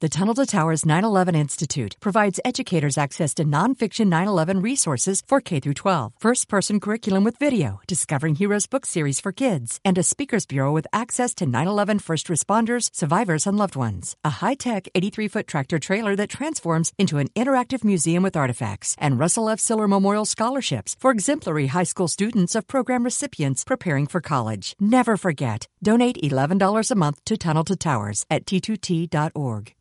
The Tunnel to Towers 9/11 Institute provides educators access to nonfiction 9/11 resources for K through 12, first-person curriculum with video, Discovering Heroes book series for kids, and a speakers bureau with access to 9/11 first responders, survivors, and loved ones. A high-tech 83-foot tractor trailer that transforms into an interactive museum with artifacts, and Russell F. Siller Memorial scholarships for exemplary high school students of program recipients preparing for college. Never forget. Donate $11 a month to Tunnel to Towers at t2t.org.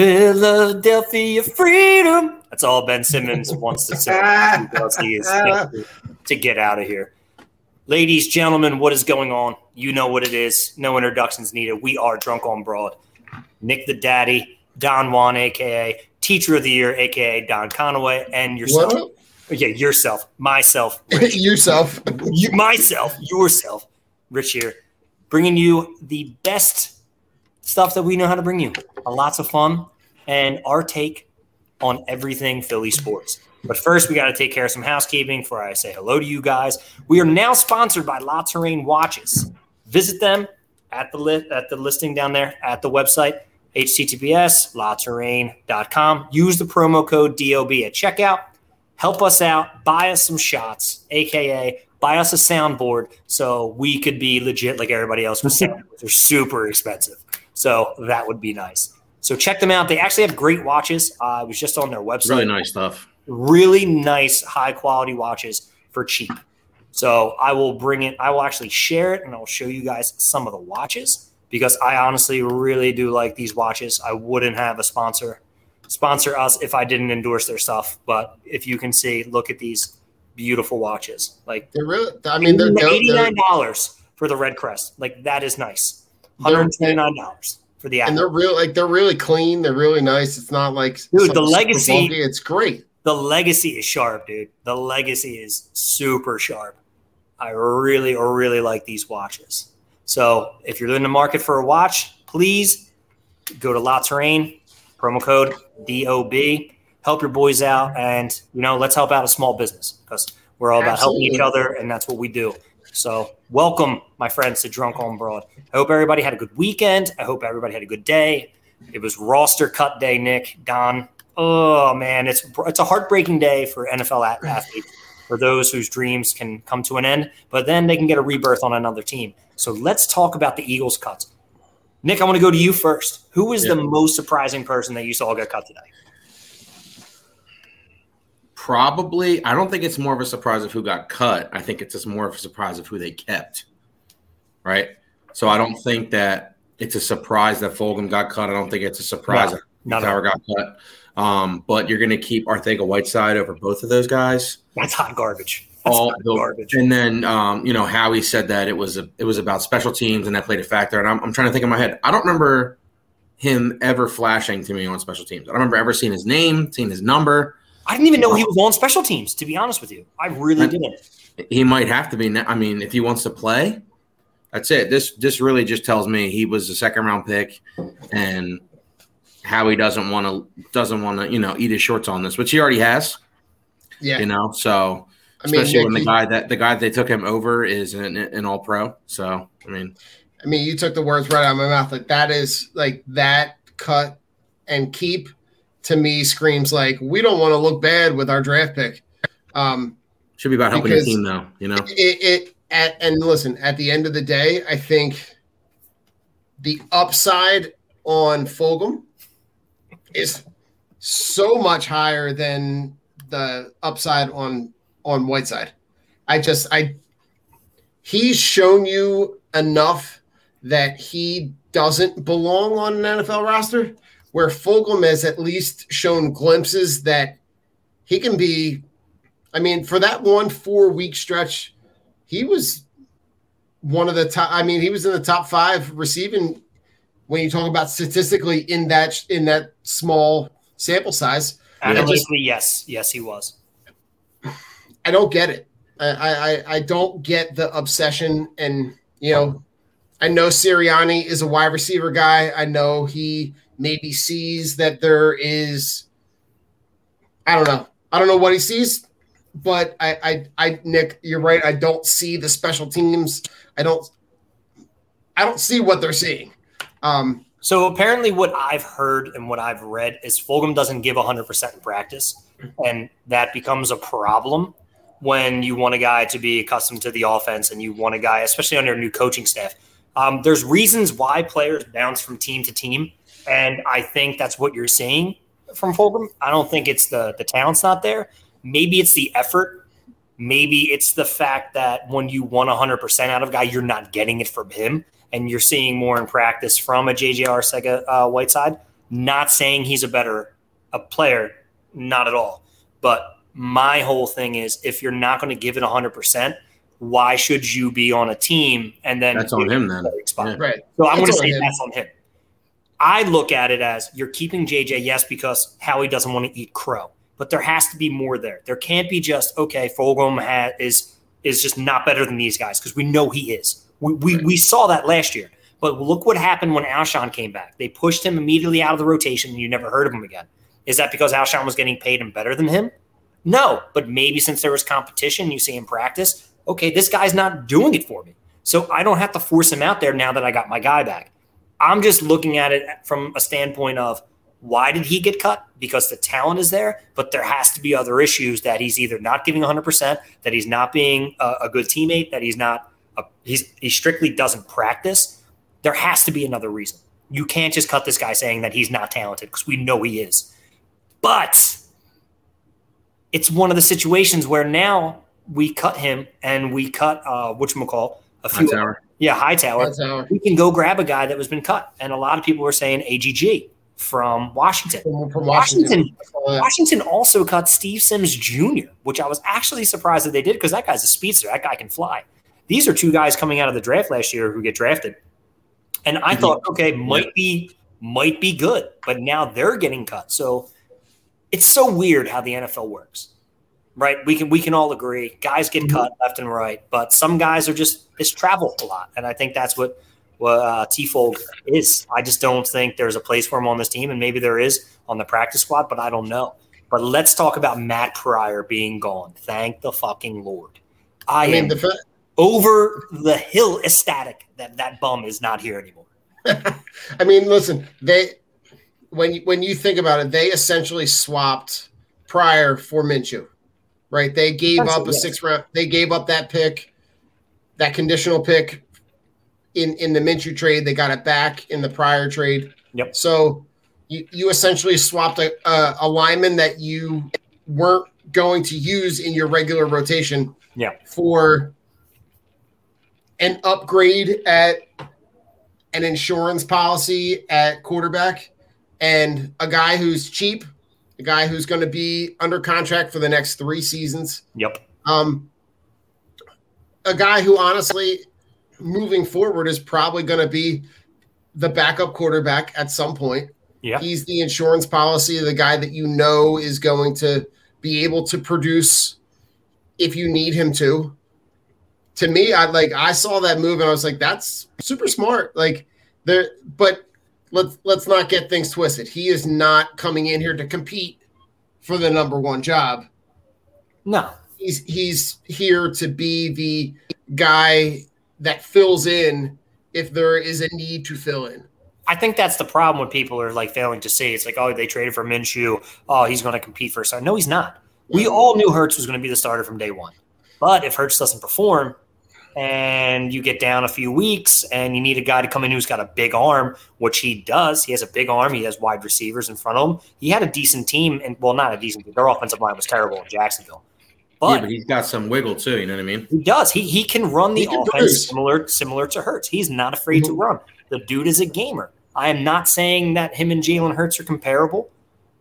Philadelphia freedom. That's all Ben Simmons wants to say because he is to get out of here. Ladies, gentlemen, what is going on? You know what it is. No introductions needed. We are drunk on broad. Nick the Daddy, Don Juan, aka Teacher of the Year, aka Don Conaway, and yourself. What? Yeah, yourself, myself, yourself, you, myself, yourself, Rich here, bringing you the best stuff that we know how to bring you. A lots of fun and our take on everything Philly sports. But first, we got to take care of some housekeeping before I say hello to you guys. We are now sponsored by La Terrain Watches. Visit them at the li- at the listing down there at the website https laterrain.com. Use the promo code DOB at checkout help us out, buy us some shots, aka buy us a soundboard so we could be legit like everybody else. They're super expensive. So that would be nice. So check them out. They actually have great watches. Uh, I was just on their website. Really nice stuff. Really nice, high quality watches for cheap. So I will bring it, I will actually share it and I'll show you guys some of the watches because I honestly really do like these watches. I wouldn't have a sponsor sponsor us if I didn't endorse their stuff. But if you can see, look at these beautiful watches. Like they're really, I mean, they're eighty nine dollars for the red crest. Like that is nice. One hundred twenty nine dollars for the and they're real like they're really clean. They're really nice. It's not like dude the legacy. It's great. The legacy is sharp, dude. The legacy is super sharp. I really, really like these watches. So if you're in the market for a watch, please go to La Terrain, promo code DOB. Help your boys out, and you know, let's help out a small business because we're all about Absolutely. helping each other, and that's what we do. So, welcome, my friends, to Drunk on Broad. I hope everybody had a good weekend. I hope everybody had a good day. It was roster cut day, Nick, Don. Oh man, it's it's a heartbreaking day for NFL athletes, for those whose dreams can come to an end, but then they can get a rebirth on another team. So let's talk about the Eagles cuts. Nick, I want to go to you first. Who was yeah. the most surprising person that you saw get cut today? Probably, I don't think it's more of a surprise of who got cut. I think it's just more of a surprise of who they kept. Right. So I don't think that it's a surprise that Fulgham got cut. I don't think it's a surprise no, that Tower got cut. Um, but you're going to keep Arcega Whiteside over both of those guys. That's hot garbage all the garbage. And then um, you know Howie said that it was a, it was about special teams and that played a factor. And I'm, I'm trying to think in my head. I don't remember him ever flashing to me on special teams. I don't remember ever seeing his name, seeing his number. I didn't even know he was on special teams. To be honest with you, I really didn't. He might have to be. I mean, if he wants to play, that's it. This this really just tells me he was a second round pick, and Howie doesn't want to doesn't want to you know eat his shorts on this, which he already has. Yeah, you know. So I mean, especially Nick, when the guy that the guy they took him over is an, an all pro. So I mean, I mean, you took the words right out of my mouth. Like that is like that cut and keep to me screams like we don't want to look bad with our draft pick. Um, Should be about helping the team, though. You know, it, it at, and listen at the end of the day i think the upside on Fulgham is so much higher than the upside on on Whiteside. I just I he's shown you enough that he doesn't belong on an NFL roster where Fulgham has at least shown glimpses that he can be I mean for that one 4 week stretch he was one of the top I mean he was in the top 5 receiving when you talk about statistically in that in that small sample size. Analytically, yes, yes, he was. I don't get it. I, I I don't get the obsession, and you know, I know Sirianni is a wide receiver guy. I know he maybe sees that there is. I don't know. I don't know what he sees, but I I I Nick, you're right. I don't see the special teams. I don't. I don't see what they're seeing. Um, So apparently, what I've heard and what I've read is Fulgham doesn't give 100% in practice, and that becomes a problem when you want a guy to be accustomed to the offense and you want a guy, especially under a new coaching staff. Um, there's reasons why players bounce from team to team, and I think that's what you're seeing from Fulgham. I don't think it's the the talent's not there. Maybe it's the effort. Maybe it's the fact that when you want 100% out of a guy, you're not getting it from him and you're seeing more in practice from a JJ Arcega uh, Whiteside. Not saying he's a better a player, not at all. But my whole thing is, if you're not going to give it 100, percent why should you be on a team and then That's on him then. Yeah. right. So I'm going to say him. that's on him. I look at it as you're keeping JJ, yes, because Howie doesn't want to eat crow, but there has to be more there. There can't be just okay. Fulgham ha- is is just not better than these guys because we know he is. We we, we saw that last year. But look what happened when Alshon came back. They pushed him immediately out of the rotation, and you never heard of him again. Is that because Alshon was getting paid and better than him? No, but maybe since there was competition, you see him practice. Okay, this guy's not doing it for me, so I don't have to force him out there now that I got my guy back. I'm just looking at it from a standpoint of why did he get cut? Because the talent is there, but there has to be other issues that he's either not giving 100%, that he's not being a, a good teammate, that he's not, a, he's, he strictly doesn't practice. There has to be another reason. You can't just cut this guy saying that he's not talented because we know he is. But it's one of the situations where now we cut him and we cut uh whatchamacall, a few Hightower. yeah, Hightower That's how we can go grab a guy that was been cut. And a lot of people were saying AGG from Washington. from, from Washington, Washington. Washington also cut Steve Sims Jr., which I was actually surprised that they did because that guy's a speedster. That guy can fly. These are two guys coming out of the draft last year who get drafted. And I thought, okay, might be might be good, but now they're getting cut. So it's so weird how the NFL works. Right? We can we can all agree. Guys get cut left and right, but some guys are just just travel a lot. And I think that's what what uh, T-Fold is. I just don't think there's a place for him on this team, and maybe there is on the practice squad, but I don't know. But let's talk about Matt Pryor being gone. Thank the fucking Lord. I, I mean, am the, fa- over the hill ecstatic that that bum is not here anymore. I mean, listen, they when you, when you think about it, they essentially swapped Pryor for Minshew, right? They gave up a Essentially, yes. six round. They gave up that pick, that conditional pick in in the Minshew trade. They got it back in the Pryor trade. Yep. So you you essentially swapped a, a, a lineman that you weren't going to use in your regular rotation. Yeah. For an upgrade at an insurance policy at quarterback and a guy who's cheap, a guy who's going to be under contract for the next three seasons. Yep. Um, a guy who honestly, moving forward, is probably going to be the backup quarterback at some point. Yeah. He's the insurance policy, the guy that you know is going to be able to produce if you need him to. To me, I like I saw that move and I was like, that's super smart. Like there, but let's let's not get things twisted. He is not coming in here to compete for the number one job No. he's he's here to be the guy that fills in if there is a need to fill in. I think that's the problem when people are like failing to see. It's like, oh, they traded for Minshew. Oh, he's going to compete for a start. No, he's not. We all knew Hurts was going to be the starter from day one. But if Hurts doesn't perform and you get down a few weeks and you need a guy to come in who's got a big arm, which he does, he has a big arm, he has wide receivers in front of him. He had a decent team, and well, not a decent team. Their offensive line was terrible in Jacksonville. But, yeah, but he's got some wiggle too. You know what I mean? He does. He he can run the He offense similar similar to Hurts. He's not afraid to mm-hmm. run. The dude is a gamer. I am not saying that him and Jalen Hurts are comparable,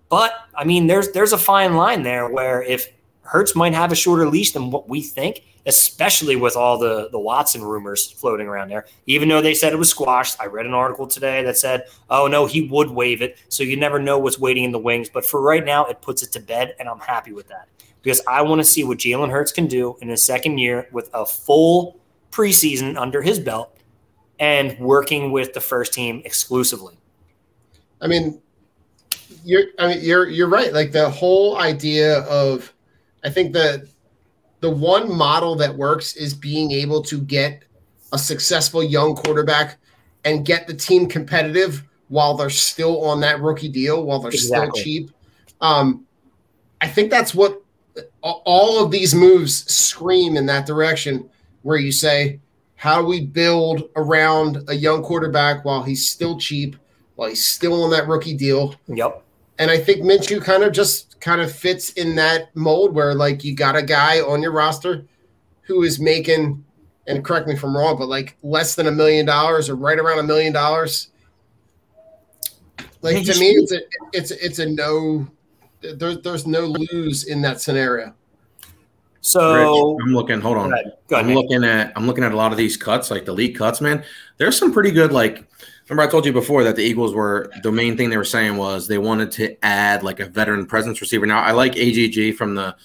but I mean there's there's a fine line there where if Hurts might have a shorter leash than what we think, especially with all the the Watson rumors floating around there. Even though they said it was squashed, I read an article today that said, "Oh no, he would waive it." So you never know what's waiting in the wings. But for right now, it puts it to bed, and I'm happy with that because I want to see what Jalen Hurts can do in his second year with a full preseason under his belt and working with the first team exclusively. I mean, you're I mean you're you're right. Like the whole idea of I think the the one model that works is being able to get a successful young quarterback and get the team competitive while they're still on that rookie deal, while they're Exactly. still cheap. Um, I think that's what all of these moves scream in that direction, where you say, how do we build around a young quarterback while he's still cheap, while he's still on that rookie deal? Yep. And I think Minshew kind of just kind of fits in that mold where like you got a guy on your roster who is making, and correct me if I'm wrong, but like less than a million dollars or right around a million dollars. Like Yeah, to me, it's a it's a- it's a no. There's there's no lose in that scenario. So Rich, I'm looking. Hold go on. ahead. Go ahead, I'm man. looking at I'm looking at a lot of these cuts, like the league cuts, man. There's some pretty good like remember I told you before that the Eagles were the main thing they were saying was they wanted to add like a veteran presence receiver. Now I like AGG from the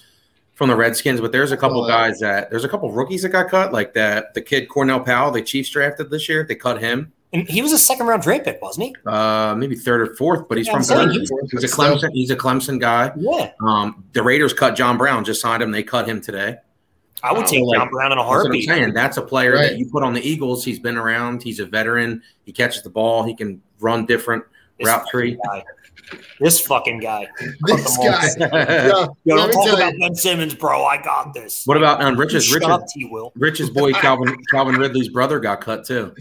from the Redskins, but there's a couple Oh, guys that there's a couple rookies that got cut, like that the kid Cornell Powell, the Chiefs drafted this year. They cut him. And he was a second round draft pick, wasn't he? Uh maybe third or fourth, but he's Yeah, from Clemson. he's- He's a Clemson, he's a Clemson guy. Yeah. Um, the Raiders cut John Brown, just signed him. They cut him today. I would Wow. take Like, John Brown in a That's what I'm heartbeat. saying. That's a player Right. that you put on the Eagles. He's been around. He's a veteran. He catches the ball. He can run different This route fucking tree. guy. This fucking guy. This guy. what Yo, Yo, don't talk about you, Ben Simmons, bro. I got this. What about um, Rich's Rich's, up, T. Will. Rich's boy Calvin Calvin Ridley's brother got cut too.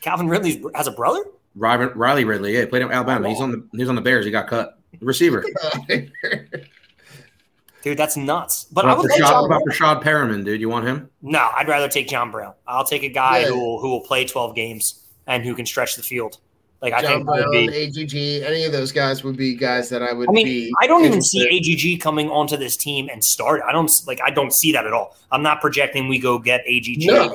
Calvin Ridley has a brother? Riley, Riley Ridley, yeah, he played in Alabama. He's on the he's on the Bears. He got cut. Receiver. Dude, that's nuts. But What I about, would like Rashad, John about Rashad Perriman, dude? You want him? No, I'd rather take John Brown. I'll take a guy Yeah. who will who will play 12 games and who can stretch the field. Like I John think that would Brown, be AGG, any of those guys would be guys that I would I mean, be. I don't even see AGG coming onto this team and start. I don't like. I don't see that at all. I'm not projecting we go get AGG. No.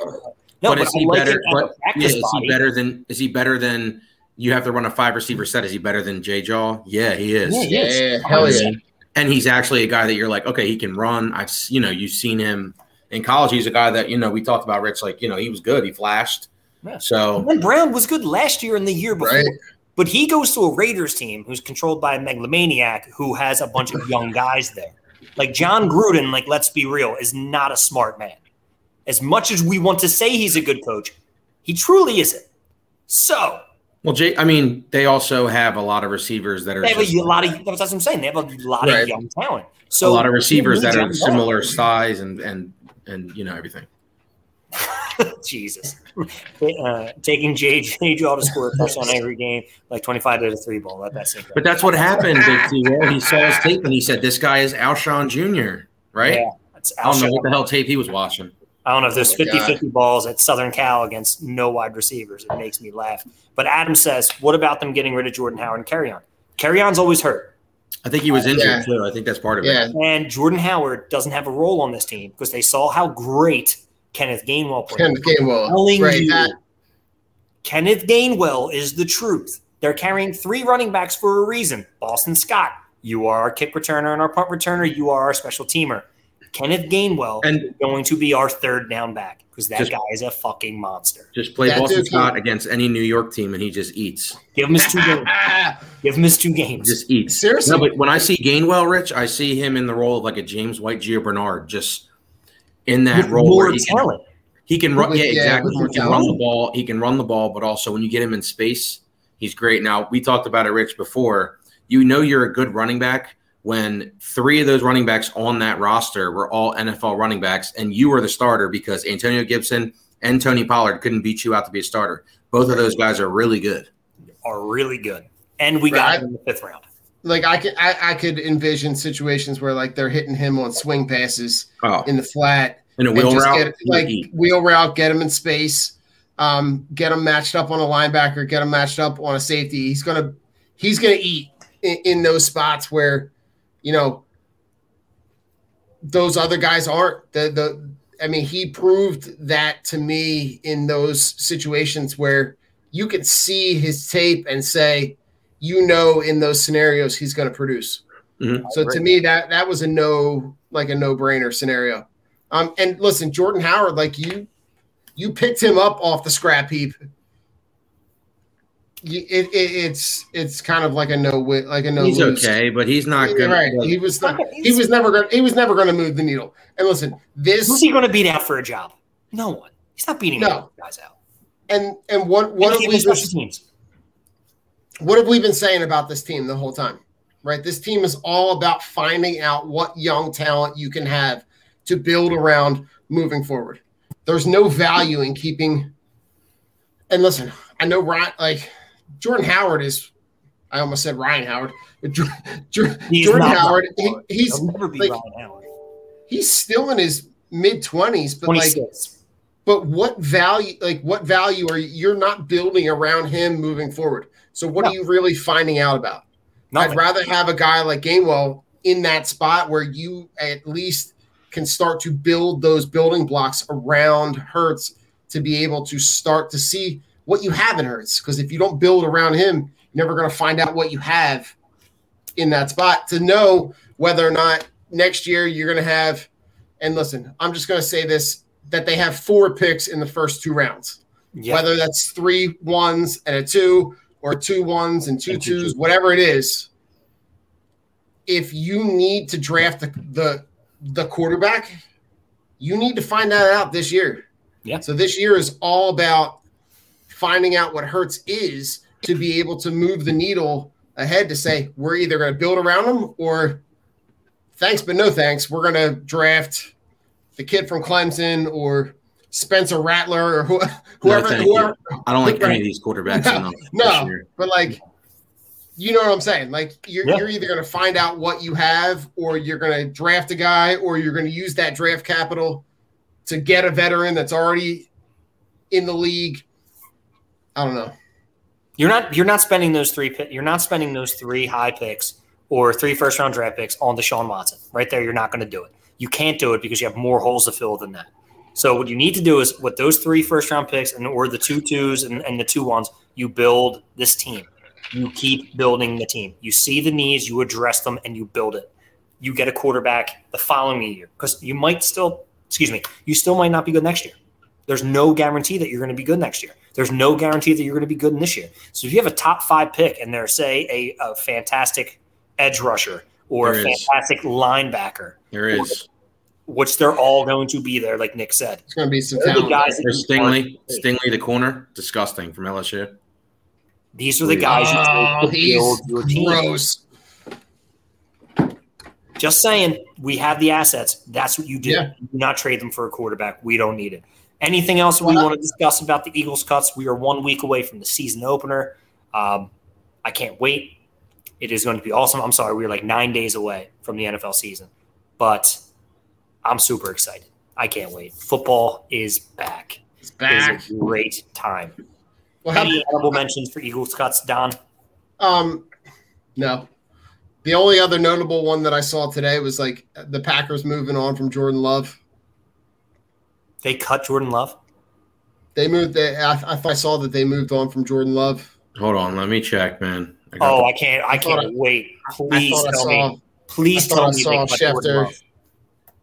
No, but is I he like better? it as a But yeah, practice is he better than? Is he better than? You have to run a five receiver set. Is he better than Jay Jaw? Yeah, he is. Yeah, he is. Yeah, hell yeah. 100%. and he's actually a guy that you're like, okay, he can run. I've you know you've seen him in college. He's a guy that you know we talked about. Rich, like you know he was good. He flashed. Yeah. So And Brown was good last year and the year before. Right. But he goes to a Raiders team who's controlled by a megalomaniac who has a bunch of young guys there. Like Jon Gruden, like let's be real, is not a smart man. As much as we want to say he's a good coach, he truly isn't. So well, Jay. I mean, they also have a lot of receivers that are they have a lot of that's what I'm saying. They have a lot Right. of young talent. So a lot of receivers that are similar size and and and you know everything. Jesus. Uh, taking JJ Jaw to score a touchdown every game, like 25 to the three ball. Let that sink in. But that's what happened. Big T. Will. He saw his tape and he said, "This guy is Alshon Jr." Right? Yeah, that's I don't know what the hell tape he was watching. I don't know if there's Oh 50 God. 50 balls at Southern Cal against no wide receivers. It makes me laugh. But Adam says, what about them getting rid of Jordan Howard and Kerryon? Carry On's always hurt. I think he was injured Yeah. too. I think that's part of Yeah, it. And Jordan Howard doesn't have a role on this team because they saw how great Kenneth Gainwell played. Kenneth Gainwell. telling Right. you, That, Kenneth Gainwell is the truth. They're carrying three running backs for a reason. Boston Scott, you are our kick returner and our punt returner. You are our special teamer. Kenneth Gainwell And is going to be our third down back because that Just- guy is a fucking monster. just play That Boston Scott against any New York team, and he just eats. Give him his two games. Give him his two games. Just eats. Seriously? No, but when I see Gainwell, Rich, I see him in the role of like a James White, Gio Bernard, just in that With role more where he can, he can run. Yeah, yeah, exactly. He can run the ball. He can run the ball, but also when you get him in space, he's great. Now we talked about it, Rich, before. You know you're a good running back when three of those running backs on that roster were all NFL running backs, and you were the starter because Antonio Gibson and Tony Pollard couldn't beat you out to be a starter. Both of those guys are really good. Are really good, and we got Right. him in the fifth round. Like I could, I, I could envision situations where like they're hitting him on swing passes Oh, in the flat, in a and wheel just route, get, like he- wheel route, get him in space, um, get him matched up on a linebacker, get him matched up on a safety. He's gonna, he's gonna eat in, in those spots where, you know, those other guys aren't. The the I mean, he proved that to me in those situations where you could see his tape and say, you know, in those scenarios he's going to produce. Mhm. So to me, that that was a no, like a no brainer scenario. Um, and listen, Jordan Howard, like you, you picked him up off the scrap heap. You, it, it, it's it's kind of like a no win, like a no. he's lose. okay, but he's not good. right. He was not. He was never going. He was never going to move the needle. And listen, this Who's he going to beat out for a job? No one. He's not beating No. any of those guys out. and and what what have we even been, special teams. what have we been saying about this team the whole time? Right, this team is all about finding out what young talent you can have to build around moving forward. There's no value in keeping. And listen, I know Ryan, like Jordan Howard is. I almost said Ryan Howard. but Jor- Jor- He's Jordan not Howard, he- he's never be like- Ryan Howard. he's still in his mid twenties, but like but what value like what value are you you're not building around him moving forward so what No. are you really finding out about Nothing. i'd rather have a guy like gainwell in that spot where you at least can start to build those building blocks around Hurts to be able to start to see what you have in Hurts because if you don't build around him you're never going to find out what you have in that spot to know whether or not next year you're going to have and listen i'm just going to say this that they have four picks in the first two rounds yeah. whether that's three ones and a two or two ones and two And two twos twos. whatever it is if you need to draft the, the the quarterback you need to find that out this year Yeah. so this year is all about finding out what Hurts is to be able to move the needle ahead to say we're either going to build around them or thanks but no thanks we're going to draft the kid from Clemson or Spencer Rattler or who, whoever thank whoever I don't like any of these quarterbacks No, no, year. but like, you know what I'm saying? Like, you're, Yeah. you're either going to find out what you have, or you're going to draft a guy, or you're going to use that draft capital to get a veteran that's already in the league. I don't know. You're not you're not spending those three you're not spending those three high picks or three first round draft picks on Deshaun Watson. Right there, you're not going to do it. You can't do it because you have more holes to fill than that. So what you need to do is with those three first round picks and or the two twos and, and the two ones, you build this team. You keep building the team. You see the needs, you address them, and you build it. You get a quarterback the following year because you might still, excuse me, you still might not be good next year. There's no guarantee that you're going to be good next year. There's no guarantee that you're going to be good in this year. So if you have a top five pick and there's say a, a fantastic edge rusher or There a is. fantastic linebacker, There is. which they're all going to be there, like Nick said. It's going to be some They're the guys that There's Stingley. Stingley, the corner, disgusting from LSU. These are the guys Oh, take to he's build your team. gross. Just saying, we have the assets. That's what you do. Yeah. You do not trade them for a quarterback. We don't need it. Anything else we want to discuss about the Eagles cuts? We are one week away from the season opener. Um, I can't wait. It is going to be awesome. I'm sorry, we're like nine days away from the NFL season, but I'm super excited. I can't wait. Football is back. It's back. is a great time. Well, how, Any honorable mentions for Eagles cuts, Don? Um, no. The only other notable one that I saw today was like the Packers moving on from Jordan Love. They cut Jordan Love. They moved. They, I, I saw that they moved on from Jordan Love. Hold on, let me check, man. I Oh, the- I can't. I, I can't wait. Please tell saw. me. Please tell me they saw cut Jordan Love.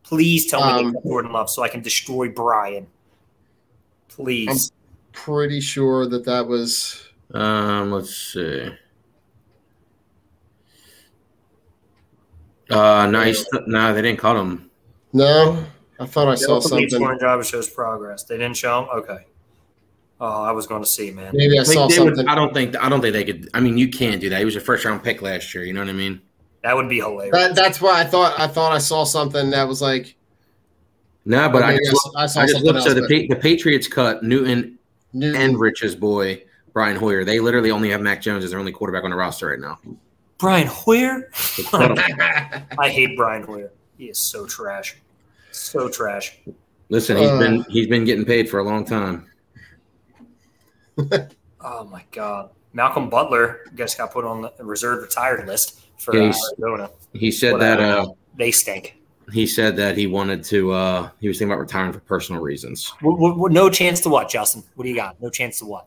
Please tell me Um, they cut Jordan Love so I can destroy Brian. Please. I'm pretty sure that that was. um, let's see. Uh, nice. No, they didn't cut him. No, I thought I saw Don't believe something. scoring driver shows progress. They didn't show him. Okay. Oh, I was going to see, man. Maybe I They- saw they would- something. I don't think. I don't think they could. I mean, you can't do that. He was a first round pick last year. You know what I mean? That would be hilarious. That, that's why I thought I thought I saw something that was like No, but Or I just, I looked, saw I just something looked. So the, but- the Patriots cut Newton new. and Rich's boy Brian Hoyer. They literally only have Mac Jones as their only quarterback on the roster right now. Brian Hoyer. They cut him. I hate Brian Hoyer. He is so trash. So trash. Listen, he's Uh. been he's been getting paid for a long time. Oh my god. Malcolm Butler just got put on the reserve retired list for Yeah, Arizona. He said Whatever. that uh, They stink. he said that he wanted to. Uh, he was thinking about retiring for personal reasons. W- w- w- no chance to what, Justin? What do you got? No chance to what?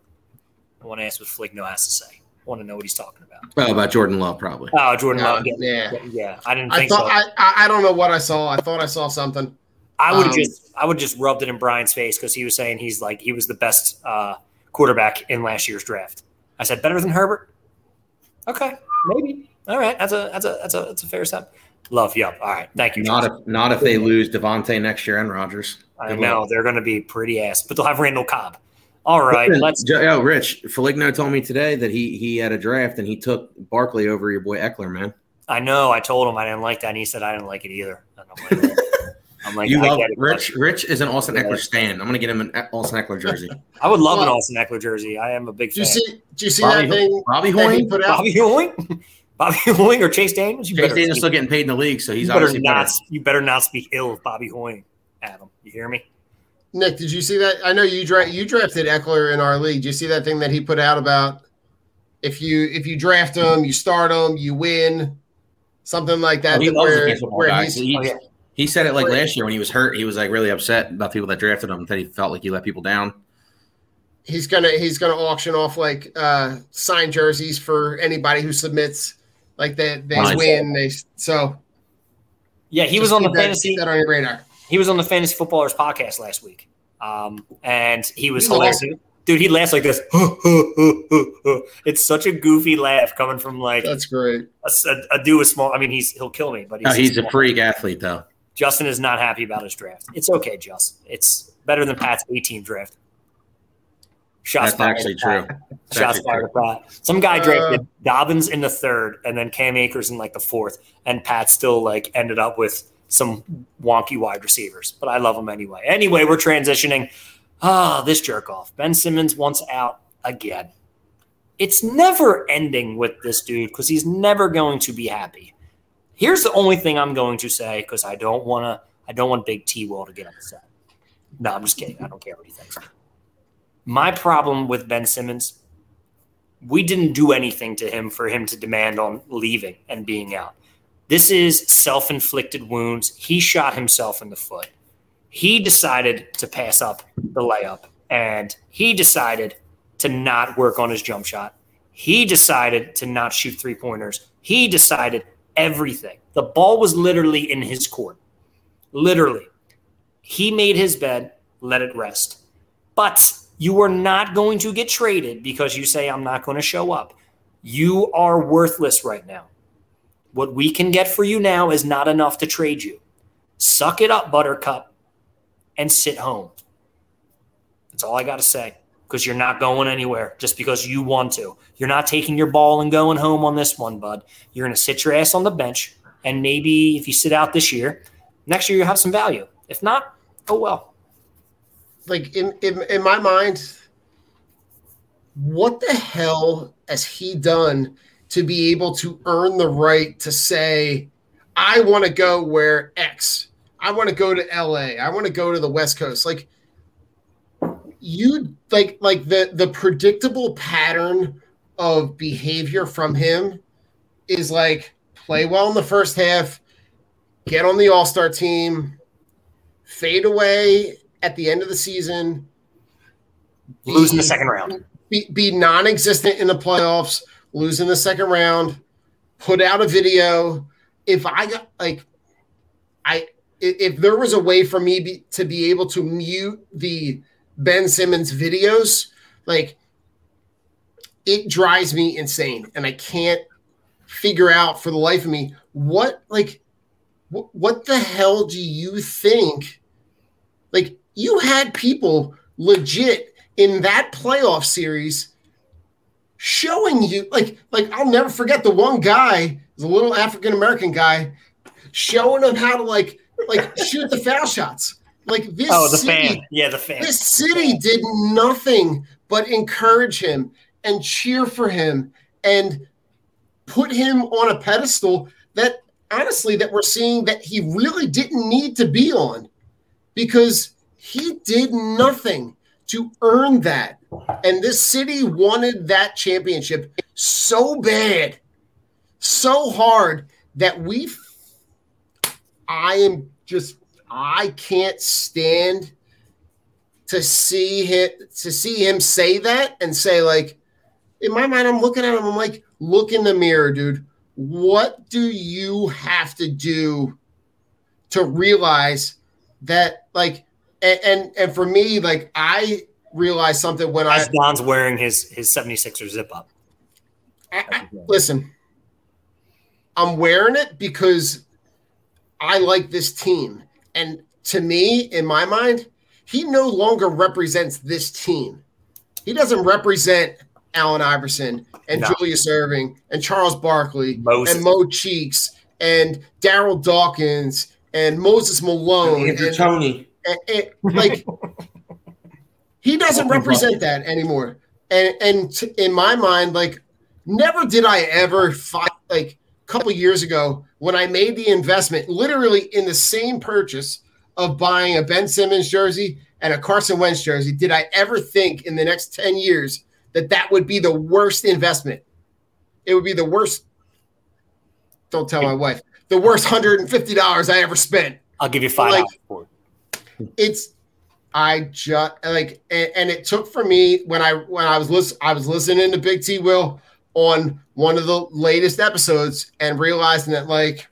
I want to ask what Fligno has to say. I want to know what he's talking about. Oh, about Jordan Love, probably. Oh, Jordan Uh, Love. Yeah, yeah. yeah. I didn't I thought so. I, I I don't know what I saw. I thought I saw something. I would Um, just I would just rubbed it in Brian's face because he was saying he's like he was the best uh, quarterback in last year's draft. I said better than Herbert. Okay, maybe. All right, that's a that's a that's a that's a fair step. Love, yup. All right, thank you. Not if not if they lose Davante next year and Rodgers. I know they're going to be pretty ass, but they'll have Randall Cobb. All right, Listen, let's. Yo, Rich Feligno told me today that he he had a draft and he took Barkley over your boy Ekeler, man. I know. I told him I didn't like that, and he said I didn't like it either. And I'm like, you I love it, Rich. bud. Rich is an Austin Yeah. Ekeler stand. I'm gonna get him an Austin Ekeler jersey. I would love an Well- Austin Ekeler jersey. I am a big Do you see? Do you see Bobby, that thing Bobby that he Hoying. put out? Bobby Hoying, Bobby Hoying, or Chase Daniels? You Chase better, Daniel's still getting paid in the league, so he's you better obviously not. better. You better not speak ill of Bobby Hoying, Adam. You hear me? Nick, did you see that? I know you dra- you drafted Ekeler in our league. Did you see that thing that he put out about if you if you draft him, you start him, you win, something like that. He that loves the where, baseball where he's, Oh, yeah. He said it like last year when he was hurt. He was like really upset about people that drafted him. That he felt like he let people down. he's gonna he's gonna auction off like uh signed jerseys for anybody who submits. Like they they Nice. win. They so Yeah, he was on the that- fantasy. that on your radar. He was on the Fantasy Footballers podcast last week, um, and he was He's hilarious. awesome. Dude, he laughs like this. it's such a goofy laugh coming from like That's great. a, do a dude with small. I mean, he's he'll kill me, but he's, No, he's a small. freak athlete, though. Justin is not happy about his draft. It's okay, Justin. It's better than Pat's 18 draft. Shots That's fired actually true. Pat. That's Shots actually fired at Pat. Some guy Uh, drafted Dobbins in the third, and then Cam Akers in like the fourth, and Pat still like ended up with some wonky wide receivers. But I love him anyway. Anyway, we're transitioning. Ah, this jerk off. Ben Simmons wants out again. It's never ending with this dude because he's never going to be happy. Here's the only thing I'm going to say because I don't want to. I don't want Big T Will to get upset. No, I'm just kidding. I don't care what he thinks. My problem with Ben Simmons, we didn't do anything to him for him to demand on leaving and being out. This is self inflicted wounds. He shot himself in the foot. He decided to pass up the layup and he decided to not work on his jump shot. He decided to not shoot three pointers. He decided everything. The ball was literally in his court. Literally. He made his bed, let it rest. But you are not going to get traded because you say, I'm not going to show up. You are worthless right now. What we can get for you now is not enough to trade you. Suck it up, Buttercup, and sit home. That's all I got to say because you're not going anywhere just because you want to. You're not taking your ball and going home on this one, bud. You're going to sit your ass on the bench. And maybe if you sit out this year, next year you'll have some value. If not, oh well. like in, in in my mind, what the hell has he done to be able to earn the right to say, I want to go where X, I want to go to LA, I want to go to the West Coast? Like you like like the the predictable pattern of behavior from him is like play well in the first half, get on the all-star team, fade away at the end of the season, Lose in the second round. be, be non-existent in the playoffs, lose in the second round, put out a video. If I got like, I i- if there was a way for me be, to be able to mute the Ben Simmons videos, like it drives me insane, and I can't figure out for the life of me what like what, what the hell do you think like you had people legit in that playoff series showing you like like I'll never forget the one guy the little African American guy showing him how to like like shoot the foul shots. Like this. Oh, the city, fan. Yeah, the fan. This city did nothing but encourage him and cheer for him and put him on a pedestal that honestly that we're seeing that he really didn't need to be on because he did nothing to earn that. And this city wanted that championship so bad, so hard that we I am just I can't stand to see him to see him say that and say like in my mind I'm looking at him I'm like look in the mirror dude what do you have to do to realize that like and and, and for me like I realized something when As I, Don's wearing his his 76er zip up. I, I listen I'm wearing it because I like this team and to me in my mind he no longer represents this team he doesn't represent Allen Iverson and No. Julius Erving and Charles Barkley Moses. and Mo Cheeks and Darryl Dawkins and Moses Malone Andrew and, Tony. and- and, like he doesn't represent that anymore. And and t- in my mind, like never did I ever fight like a couple years ago when I made the investment, literally in the same purchase of buying a Ben Simmons jersey and a Carson Wentz jersey. Did I ever think in the next ten years that that would be the worst investment? It would be the worst. Don't tell my wife. The worst hundred and fifty dollars I ever spent I'll give you five Like- for it. it's I just like and, and it took for me when I when I was listen I was listening to Big T Will on one of the latest episodes and realizing that like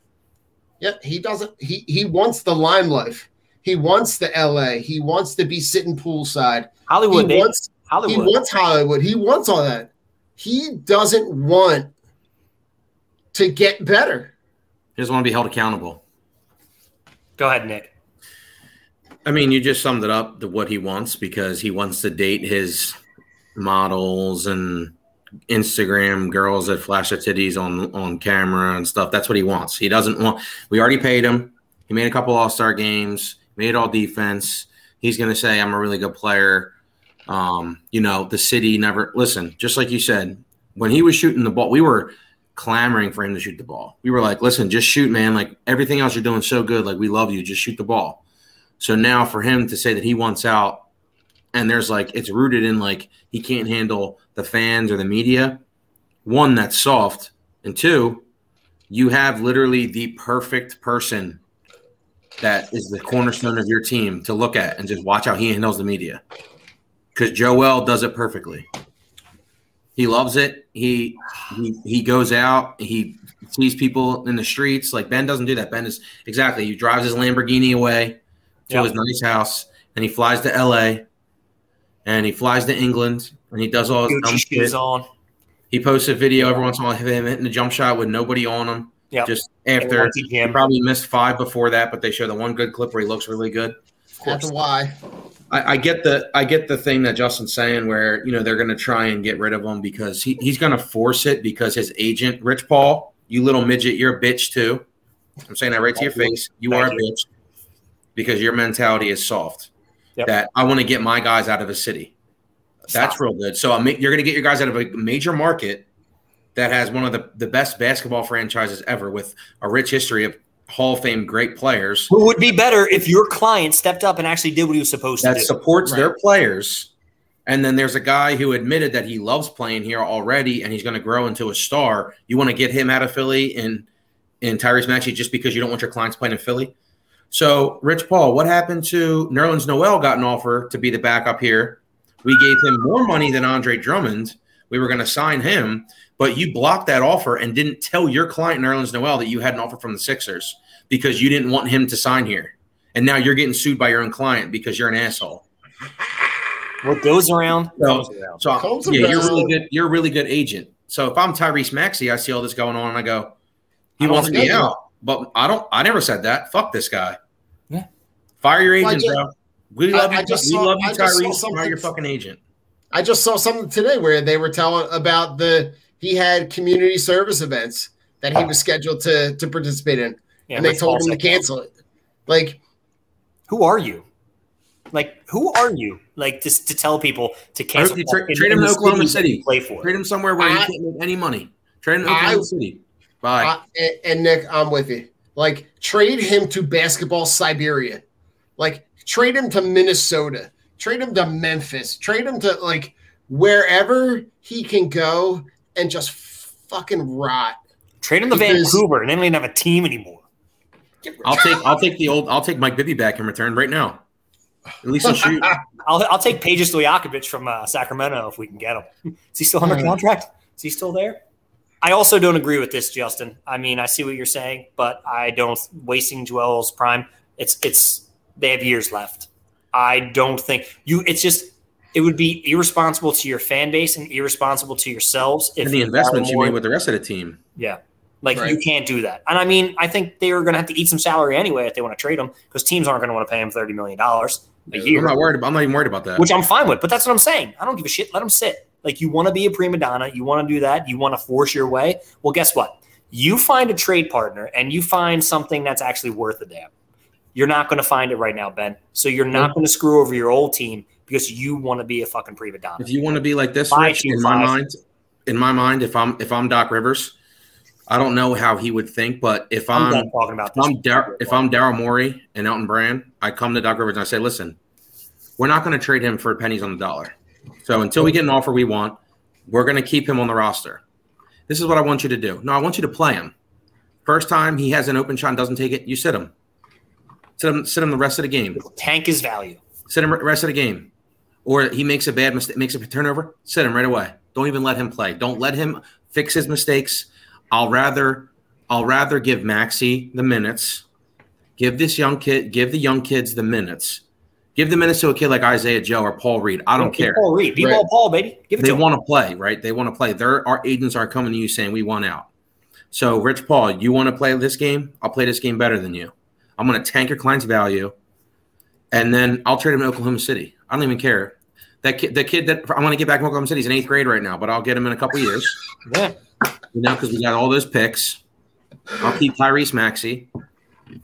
yeah he doesn't he he wants the limelight he wants the LA he wants to be sitting poolside Hollywood, he baby. wants he Hollywood. wants Hollywood he wants all that he doesn't want to get better He doesn't want to be held accountable. Go ahead, Nick. I mean, you just summed it up to what he wants because he wants to date his models and Instagram girls that flash their titties on on camera and stuff. That's what he wants. He doesn't want. We already paid him. He made a couple All Star games. Made all defense. He's going to say, "I'm a really good player." Um, you know, the city never listen. Just like you said, when he was shooting the ball, we were clamoring for him to shoot the ball. We were like, "Listen, just shoot, man. Like everything else you're doing so good. Like we love you. Just shoot the ball." So now for him to say that he wants out and there's like it's rooted in like he can't handle the fans or the media, one that's soft, and two, you have literally the perfect person that is the cornerstone of your team to look at and just watch how he handles the media. Cuz Joel does it perfectly. He loves it. He he he goes out, he sees people in the streets. Like Ben doesn't do that. Ben is exactly he drives his Lamborghini away to Yeah. his nice house, and he flies to LA, and he flies to England, and he does all his dumb shit. on. He posts a video every once in a while of him hitting the jump shot with nobody on him. Yeah. Just after One he probably missed five before that, but they show the one good clip where he looks really good. Of that's why I, I get the I get the thing that Justin's saying where you know they're going to try and get rid of him because he, he's going to force it because his agent Rich Paul, you little midget, you're a bitch too. I'm saying that right to your face. You Thank are a you. bitch because your mentality is soft. Yep. That I want to get my guys out of a city. That's Stop. real good. So I'm, you're going to get your guys out of a major market that has one of the, the best basketball franchises ever with a rich history of Hall of Fame great players Who would be better if your client stepped up and actually did what he was supposed to that supports Right. their players. And then there's a guy who admitted that he loves playing here already and he's going to grow into a star. You want to get him out of Philly and in Tyrese Maxey just because you don't want your clients playing in Philly. So, Rich Paul, what happened to Nerlens Noel got an offer to be the backup here. We gave him more money than Andre Drummond. We were going to sign him, but you blocked that offer and didn't tell your client Nerlens Noel that you had an offer from the Sixers because you didn't want him to sign here. And now you're getting sued by your own client because you're an asshole. What goes around So- comes around. So Comes yeah, you're really good. You're a really good agent. So if I'm Tyrese Maxey, I see all this going on, and I go, he I wants me think- out, but I don't. I never said that. Fuck this guy. Yeah. Fire your agent, just- bro. We love I you. just we saw- love you, I just saw Tyrese. something- Fire your fucking agent. I just saw something today where they were telling about the he had community service events that he was scheduled to to participate in, Yeah, and they told him to said no. cancel it. Like, Who are you? Like, who are you? Like, just to tell people to cancel. you tra- in- trade him to Oklahoma City. Play for. Trade him somewhere where I- he can't make any money. Trade him to I- Oklahoma City. Bye. I- and, and Nick, I'm with you. Like, trade him to basketball Siberia. Like, trade him to Minnesota. Trade him to Memphis. Trade him to like wherever he can go and just fucking rot. Trade him to Because- Vancouver, and then we didn't have a team anymore. I'll take I'll take the old I'll take Mike Bibby back in return right now. At least he'll shoot. I'll, I'll take Peja Stojakovic from uh, Sacramento if we can get him. Is he still under Hmm. contract? Is he still there? I also don't agree with this, Justin. I mean, I see what you're saying, but I don't wasting Joel's prime. It's it's they have years left. I don't think you. It's just it would be irresponsible to your fan base and irresponsible to yourselves if and the investments you made with the rest of the team. Yeah. Like Right. you can't do that. And I mean, I think they are going to have to eat some salary anyway if they want to trade him because teams aren't going to want to pay him thirty million dollars a I'm year, not worried. About, I'm not even worried about that. which I'm fine with. But that's what I'm saying. I don't give a shit. Let them sit. Like you want to be a prima donna, you want to do that, you want to force your way. Well, guess what? You find a trade partner and you find something that's actually worth a damn. You're not going to find it right now, Ben. So you're not going to screw over your old team because you want to be a fucking prima donna. if you want to be like this, Rich, in my mind, in my mind, if I'm if I'm Doc Rivers, I don't know how he would think, but if I'm I'm, talking about if. I'm Dar- if I'm Daryl Morey and Elton Brand, I come to Doc Rivers and I say, listen, we're not going to trade him for pennies on the dollar. So until we get an offer we want, we're going to keep him on the roster. This is what I want you to do. No, I want you to play him. First time he has an open shot and doesn't take it, you sit him. Sit him, sit him the rest of the game. tank his value. Sit him the rest of the game. Or he makes a bad mistake, makes a turnover, sit him right away. Don't even let him play. Don't let him fix his mistakes. I'll rather I'll rather give Maxey the minutes. Give this young kid, give the young kids the minutes. Give the minutes to a kid like Isaiah Joe or Paul Reed. I don't Give care. Paul Reed. Be Right. ball Paul, baby. Give it They to him. want to play, right? They want to play. Their our agents are coming to you saying we want out. So, Rich Paul, you want to play this game? I'll play this game better than you. I'm going to tank your client's value, and then I'll trade him to Oklahoma City. I don't even care. That kid, the kid that I'm going to get back in Oklahoma City, he's in eighth grade right now, but I'll get him in a couple years. Yeah. You know, because we got all those picks. I'll keep Tyrese Maxey,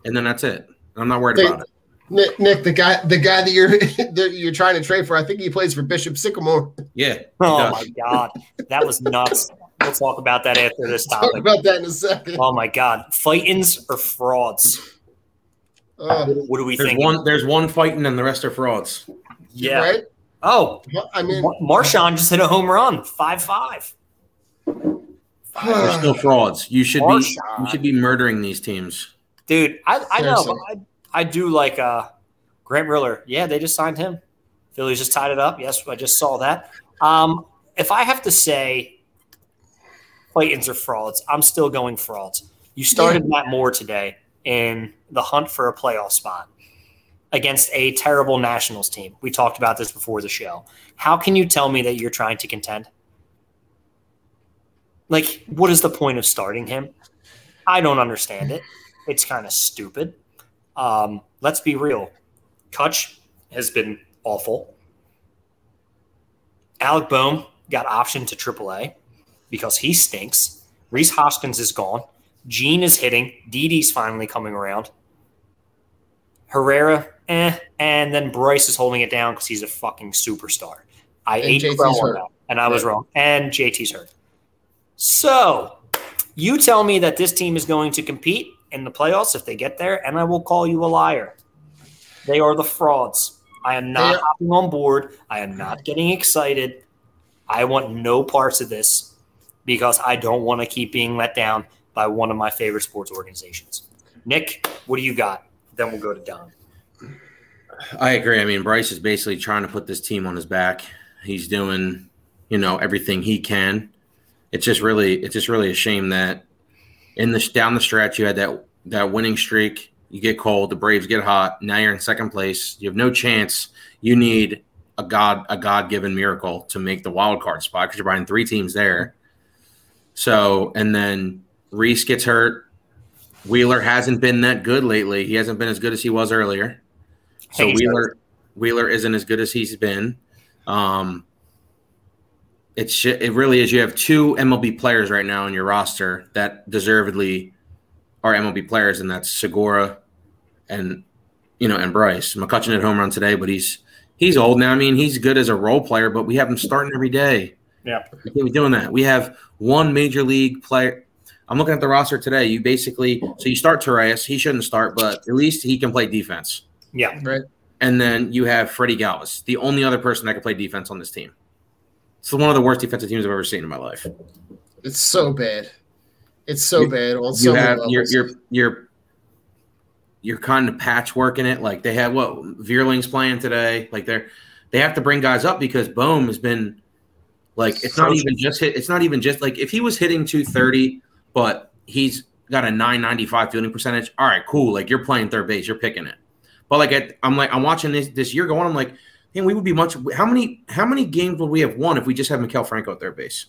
and then that's it. I'm not worried Hey, about it. Nick, Nick, the guy, the guy that you're that you're trying to trade for, I think he plays for Bishop Sycamore. Yeah. Oh does. my god, that was nuts. We'll talk about that after this topic. Talk about that in a second. Oh my god, fightins or frauds? Uh, What do we There's think? one. There's one fighting, and the rest are frauds. yeah. Right? Oh, Well, I mean, Mar- Marshawn just hit a home run, five five. There's no frauds. You should be. You should be murdering these teams. Dude, I, I know, Seriously. but I, do like uh, Grant Riller. Yeah, they just signed him. Phillies just tied it up. Yes, I just saw that. Um, if I have to say, Clayton's are frauds, I'm still going frauds. You started Matt Moore today in the hunt for a playoff spot against a terrible Nationals team. We talked about this before the show. How can you tell me that you're trying to contend? Like, what is the point of starting him? I don't understand it. It's kind of stupid. Um, let's be real. Kutch has been awful. Alec Bohm got optioned to AAA because he stinks. Rhys Hoskins is gone. Gene is hitting. Didi's finally coming around. Herrera, eh. And then Bryce is holding it down because he's a fucking superstar. I And ate JT's crow on hurt. that, and I was wrong. And JT's hurt. So you tell me that this team is going to compete in the playoffs if they get there, and I will call you a liar. They are the frauds. I am not They are- hopping on board. I am not getting excited. I want no parts of this because I don't want to keep being let down by one of my favorite sports organizations. Nick, what do you got? Then we'll go to Don. I agree. I mean, Bryce is basically trying to put this team on his back. He's doing, you know, everything he can. It's just really, it's just really a shame that in the down the stretch you had that that winning streak. You get cold, the Braves get hot. Now you're in second place. You have no chance. You need a god a god given miracle to make the wild card spot because you're buying three teams there. So and then Rhys gets hurt. Wheeler hasn't been that good lately. He hasn't been as good as he was earlier. So Hayes Wheeler Wheeler isn't as good as he's been. Um, it's it really is. You have two MLB players right now on your roster that deservedly are MLB players, and that's Segura and you know and Bryce. McCutchen had home run today, but he's he's old now. I mean, he's good as a role player, but we have him starting every day. Yeah, we can't be doing that. We have one major league player. I'm looking at the roster today. You basically so you start Torreyes. He shouldn't start, but at least he can play defense. Yeah, right. And then you have Freddie Galvis, the only other person that can play defense on this team. It's one of the worst defensive teams I've ever seen in my life. It's so bad. It's so you, bad. On you have you're you're you're you're kind of patchworking it. Like they have what Vierling's playing today. Like they're they have to bring guys up because Bohm has been like it's not even just hit. It's not even just like if he was hitting 230, but he's got a 995 fielding percentage. All right, cool. Like you're playing third base, you're picking it. But like at, I'm like I'm watching this this year going. I'm like, man, we would be much. How many how many games would we have won if we just had Maikel Franco at third base?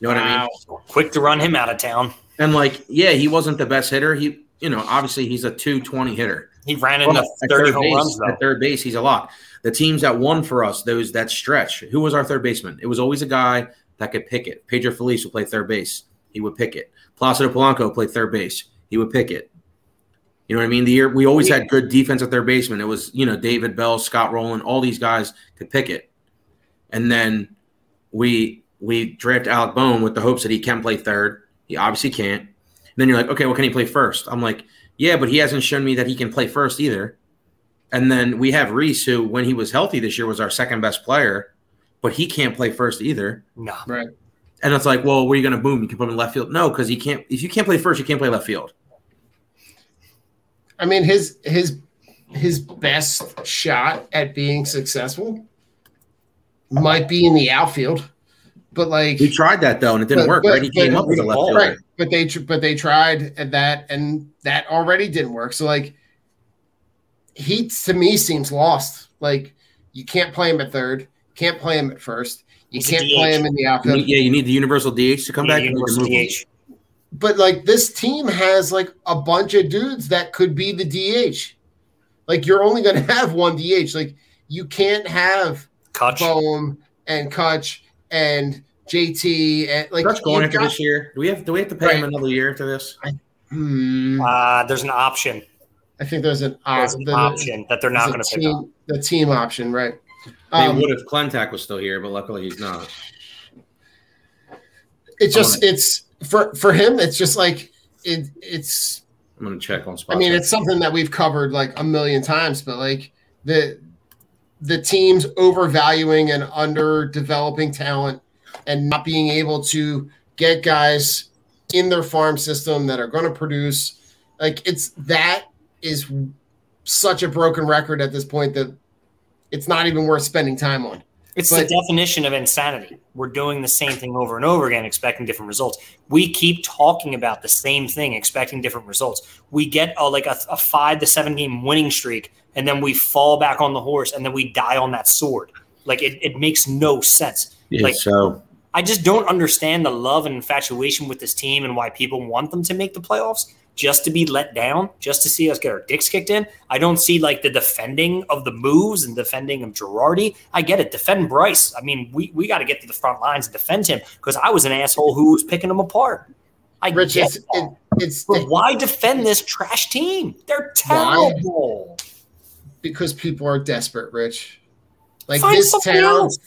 You know what wow. I mean? Quick to run him out of town. And like, yeah, he wasn't the best hitter. He, you know, obviously he's a 220 hitter. He ran into 30 home base, runs though. At third base, he's a lot. The teams that won for us, those that stretch. Who was our third baseman? It was always a guy that could pick it. Pedro Feliz would play third base. He would pick it. Placido Polanco played third base. He would pick it. You know what I mean? The year we always had good defense at their basement. It was, you know, David Bell, Scott Rolen, all these guys could pick it. And then we we draft Alec Bohm with the hopes that he can play third. He obviously can't. And then you're like, okay, well, can he play first? I'm like, yeah, but he hasn't shown me that he can play first either. And then we have Rhys, who, when he was healthy this year, was our second best player, but he can't play first either. No. Right. And it's like, well, where are you going to boom? You can put him in left field? No, because he can't. If you can't play first, you can't play left field. I mean, his his his best shot at being successful might be in the outfield, but like he tried that though, and it didn't but, work. But, right? He came up with a left field. Right. But they but they tried at that, and that already didn't work. So like, he to me seems lost. Like you can't play him at third, can't play him at first. You He's can't play him in the outfield. yeah, you need the universal DH to come back. Universal DH but like this team has like a bunch of dudes that could be the DH. Like you're only going to have one DH. Like you can't have Kutch. Bohm and Kutch and JT and like Kutch going after got, this year. Do we have do we have to pay right. him another year after this? I, hmm, uh, there's an option. I think there's an, uh, there's an the, option that they're not going to pick up. The team option, right? They um, would if Klentak was still here, but luckily he's not. It's just it's for for him, it's just like it. It's. I'm gonna check on. Spot. I mean, it's something that we've covered like a million times, but like the the teams overvaluing and underdeveloping talent and not being able to get guys in their farm system that are going to produce like it's that is such a broken record at this point that it's not even worth spending time on it's but, the definition of insanity. We're doing the same thing over and over again, expecting different results. We keep talking about the same thing, expecting different results. We get a, like a, a five to seven game winning streak, and then we fall back on the horse, and then we die on that sword. Like it, it makes no sense. Yeah, like so. I just don't understand the love and infatuation with this team and why people want them to make the playoffs just to be let down, just to see us get our dicks kicked in. I don't see like the defending of the moves and defending of Girardi. I get it. Defend Bryce. I mean, we, we got to get to the front lines and defend him because I was an asshole who was picking him apart. I Rich, get it's, it, it's but why defend this trash team? They're terrible. Why? Because people are desperate, Rich. Like Find this town. Else.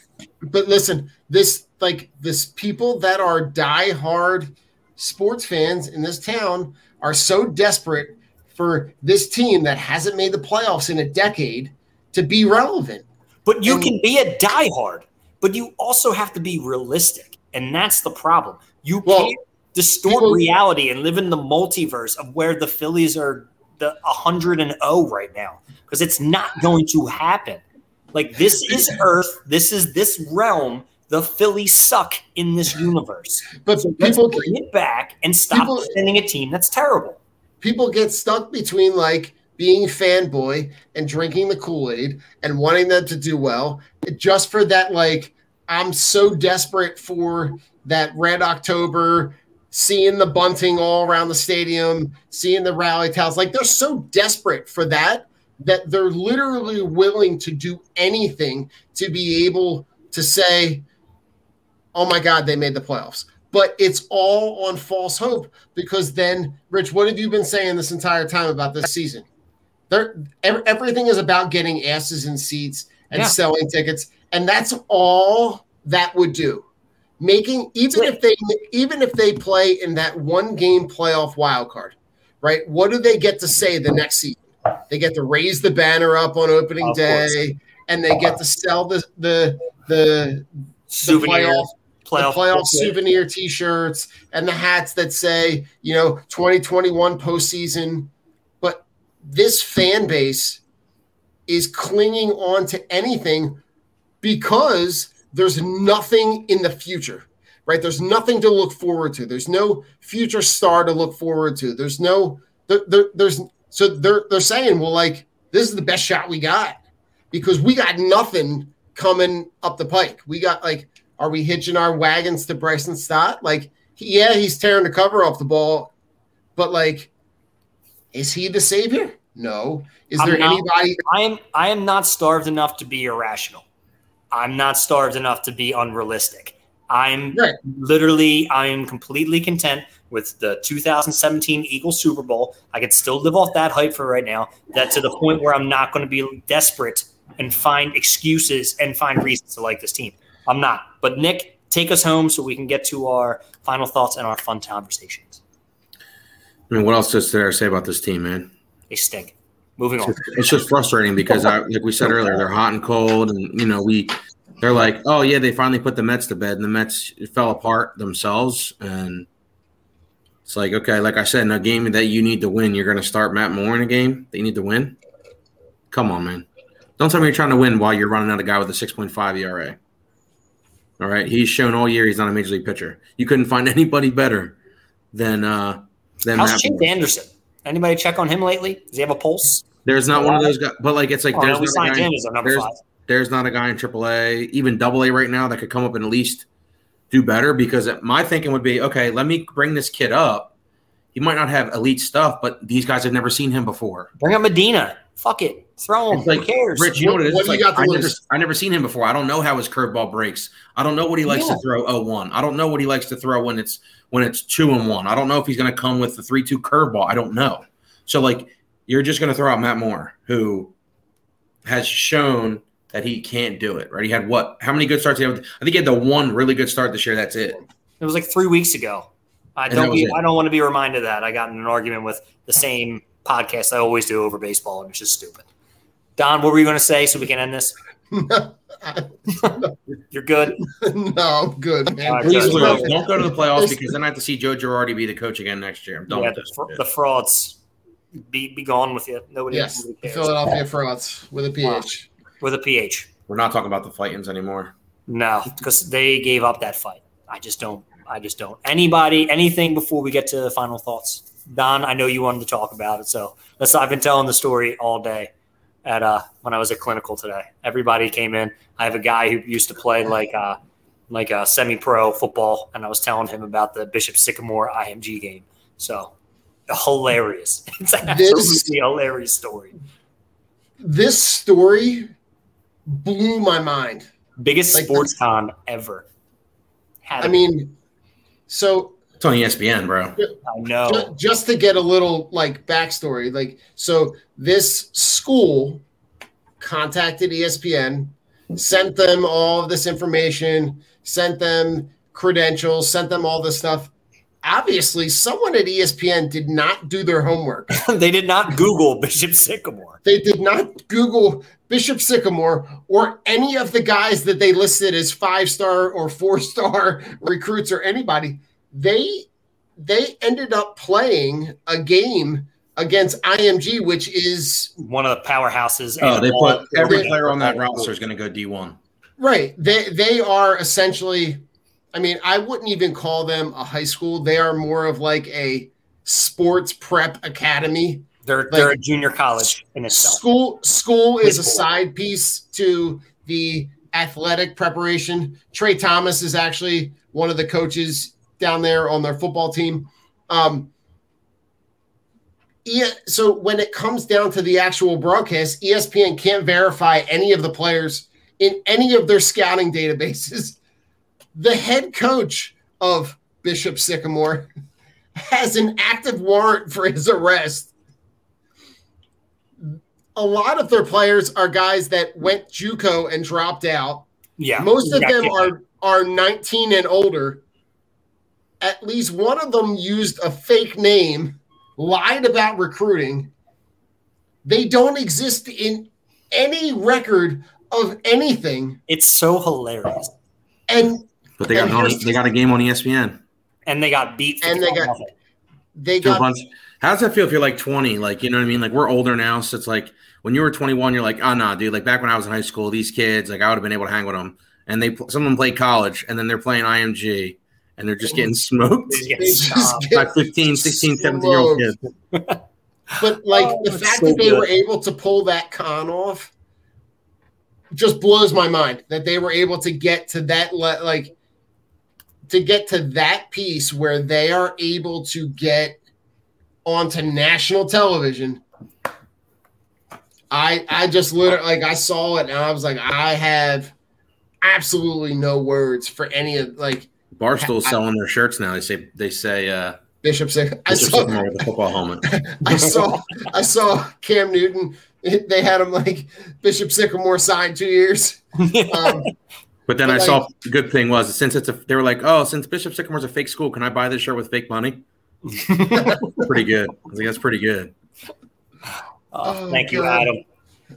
But listen, this like this people that are die-hard sports fans in this town are so desperate for this team that hasn't made the playoffs in a decade to be relevant. But you and, can be a diehard, but you also have to be realistic. And that's the problem. You well, can't distort people, reality and live in the multiverse of where the Phillies are the 100 and 0 right now because it's not going to happen. Like this is Earth, this is this realm. The Phillies suck in this universe. But so people bring it back and stop people, defending a team that's terrible. People get stuck between like being fanboy and drinking the Kool-Aid and wanting them to do well, just for that, like, I'm so desperate for that red October, seeing the bunting all around the stadium, seeing the rally towels. Like they're so desperate for that that they're literally willing to do anything to be able to say, "Oh my God, they made the playoffs." But it's all on false hope because then, Rich, what have you been saying this entire time about this season? There, everything is about getting asses in seats and yeah. selling tickets, and that's all that would do. Making even if they even if they play in that one game playoff wild card, right? What do they get to say the next season? They get to raise the banner up on opening of day, course. and they get to sell the the the, souvenir. The playoff, playoff, playoff souvenir T-shirts and the hats that say, you know, 2021 postseason. But this fan base is clinging on to anything because there's nothing in the future, right? There's nothing to look forward to. There's no future star to look forward to. There's no there, there, there's so they're they're saying, well, like this is the best shot we got because we got nothing coming up the pike. We got like, are we hitching our wagons to Bryson Stott? Like, yeah, he's tearing the cover off the ball, but like, is he the savior? No. Is I'm there not, anybody? I am. I am not starved enough to be irrational. I'm not starved enough to be unrealistic. I'm right. literally, I am completely content with the 2017 Eagles Super Bowl. I could still live off that hype for right now. That to the point where I'm not going to be desperate and find excuses and find reasons to like this team. I'm not. But Nick, take us home so we can get to our final thoughts and our fun conversations. I mean, what else is there to say about this team, man? They stink. Moving on. It's just frustrating because, I, like we said earlier, they're hot and cold, and you know we they're like, oh yeah, they finally put the Mets to bed, and the Mets fell apart themselves. And it's like, okay, like I said, in a game that you need to win, you're going to start Matt Moore in a game that you need to win. Come on, man. Don't tell me you're trying to win while you're running out a guy with a 6.5 ERA. All right, he's shown all year he's not a major league pitcher. You couldn't find anybody better than uh than How's Chase Anderson? Anybody check on him lately? Does he have a pulse? There's not one of those guys, but like it's like oh, there's, not a guy, there's, there's not a guy in AAA, even Double A right now that could come up and at least do better. Because my thinking would be, okay, let me bring this kid up. He might not have elite stuff, but these guys have never seen him before. Bring up Medina. Fuck it, throw him. It's like, Who cares? Rich, you know what, what it is? What like, I, never, I never seen him before. I don't know how his curveball breaks. I don't know what he likes yeah. to throw 0-1. I don't know what he likes to throw when it's when it's two and one. I don't know if he's going to come with the three two curveball. I don't know. So like you're just going to throw out Matt Moore, who has shown that he can't do it, right? He had what? How many good starts? He had? I think he had the one really good start this year. That's it. It was like three weeks ago. I don't. Be, I don't want to be reminded of that. I got in an argument with the same podcast I always do over baseball, and it's just stupid. Don, what were you going to say so we can end this? You're good. no, I'm good. Man. Right, Please don't go to the playoffs because then I have to see Joe Girardi be the coach again next year. I'm done yeah, with the, the frauds be be gone with you. Nobody. Yes, Philadelphia frauds with a PH. With a PH. We're not talking about the Fightins anymore. No, because they gave up that fight. I just don't. I just don't. Anybody, anything before we get to the final thoughts. Don, I know you wanted to talk about it, so let's. I've been telling the story all day at uh when I was at clinical today. Everybody came in. I have a guy who used to play like uh like a semi-pro football, and I was telling him about the Bishop Sycamore IMG game. So hilarious. It's an absolutely hilarious story. This story blew my mind. Biggest like sports con ever. Had I mean, so it's on ESPN, bro. I know. Just, just to get a little like backstory, like so, this school contacted ESPN, sent them all of this information, sent them credentials, sent them all this stuff obviously someone at ESPN did not do their homework. they did not Google Bishop Sycamore. They did not Google Bishop Sycamore or any of the guys that they listed as five star or four star recruits or anybody. They they ended up playing a game against IMG, which is one of the powerhouses. Oh, they put every player on that roster is going to go D one. Right. They they are essentially I mean, I wouldn't even call them a high school. They are more of like a sports prep academy. They're like they're a junior college in itself. School school is a side piece to the athletic preparation. Trey Thomas is actually one of the coaches down there on their football team. Um, yeah, so when it comes down to the actual broadcast, ESPN can't verify any of the players in any of their scouting databases. The head coach of Bishop Sycamore has an active warrant for his arrest. A lot of their players are guys that went JUCO and dropped out. Yeah. Most of them are are 19 and older. At least one of them used a fake name, lied about recruiting. They don't exist in any record of anything. It's so hilarious. And But they got And on, they got a game on ESPN. And they got beat. And they got- nothing. they got bunch. How does that feel if you're like 20? Like, you know what I mean? Like, we're older now. So it's like when you were 21, you're like, ah, oh, no, dude. Like, back when I was in high school, these kids, like, I would have been able to hang with them. And they, some of them played college and then they're playing IMG and they're just getting smoked They just get They just stomped. get- by 15, 16, 17 year old kids. but like Oh, the fact so that they good. were able to pull that con off just blows my mind that they were able to get to that le- like to get to that piece where they are able to get onto national television i i just literally like i saw it and i was like i have absolutely no words for any of like Barstool's I- selling their shirts now. They say, they say, uh, bishop Sick- i Bishop saw Sycamore with a football helmet. I saw I saw Cam Newton. They had him like Bishop Sycamore signed two years. Um, But then But I like- saw the good thing was since it's a they were like, oh, since Bishop Sycamore's a fake school, can I buy this shirt with fake money? pretty good. I think that's pretty good. Oh, Oh, thank you, God. Adam.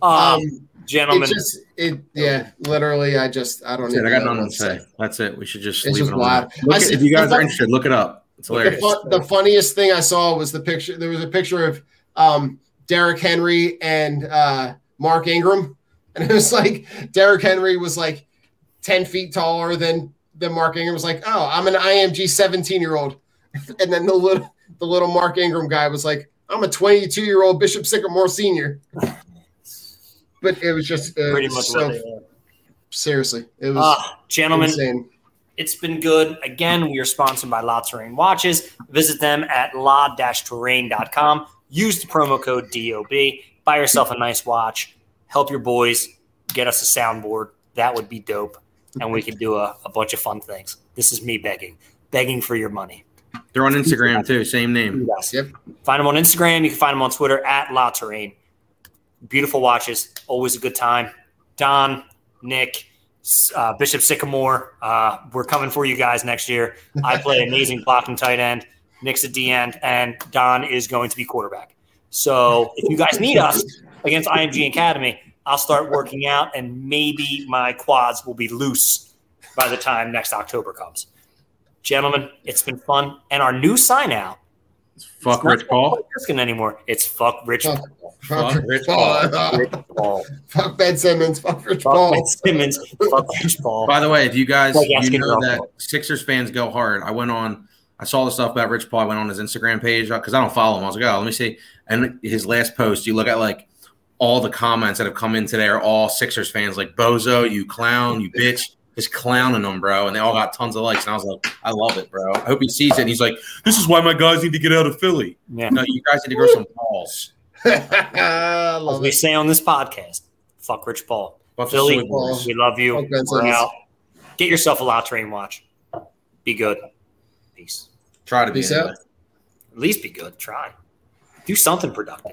um, Um, it gentlemen, just it yeah. Literally, I just I don't. That's it. I got know nothing to say. That's it. We should just It's leave just it on wild. Look I at- see- if you guys are interested, look it up. It's The, hilarious. fun, the funniest thing I saw was the picture. There was a picture of um, Derrick Henry and uh, Mark Ingram, and it was like Derrick Henry was like ten feet taller than than Mark Ingram. Was like, oh, I'm an IMG seventeen year old, and then the little the little Mark Ingram guy was like, I'm a 22 year old Bishop Sycamore senior. But it was just uh, pretty much so what they are. seriously, it was Ah, gentlemen, insane. it's been good. Again, we are sponsored by La Terrain Watches. Visit them at la-terrain.com. Use the promo code DOB. Buy yourself a nice watch. Help your boys get us a soundboard. That would be dope. And we could do a, a bunch of fun things. This is me begging, begging for your money. They're on Instagram too. Same name. Yes. Yep. Find them on Instagram. You can find them on Twitter at La Terrain. Beautiful watches. Always a good time. Don, Nick, uh, Bishop Sycamore. Uh, we're coming for you guys next year. I play amazing blocking tight end. Nick's at D end, and Don is going to be quarterback. So if you guys need us against IMG Academy, I'll start working out, and maybe my quads will be loose by the time next October comes. Gentlemen, it's been fun, and our new sign out. Fuck it's not Rich Paul. Fuck Erskine anymore. It's fuck Rich Fuck. Paul. Fuck, Fuck Rich Paul. Rich Paul. Fuck Ben Simmons. Fuck Rich Fuck Paul. Ben Simmons. Fuck Rich Paul. By the way, if you guys Like you know that uncle. Sixers fans go hard. I went on. I saw the stuff about Rich Paul. I went on his Instagram page because I don't follow him. I was like, oh, let me see. And his last post, you look at like all the comments that have come in today are all Sixers fans, like Bozo, you clown, you bitch, just clowning them, bro. And they all got tons of likes. And I was like, I love it, bro. I hope he sees it. And he's like, this is why my guys need to get out of Philly. Yeah. No, you guys need to grow some balls. As we it. say on this podcast, fuck Rich Paul. Bunch Philly, we love you. Fuck We're out. Get yourself a La Terrain watch. Be good. Peace. Try to be. Peace anyway. out. At least be good. Try. Do something productive.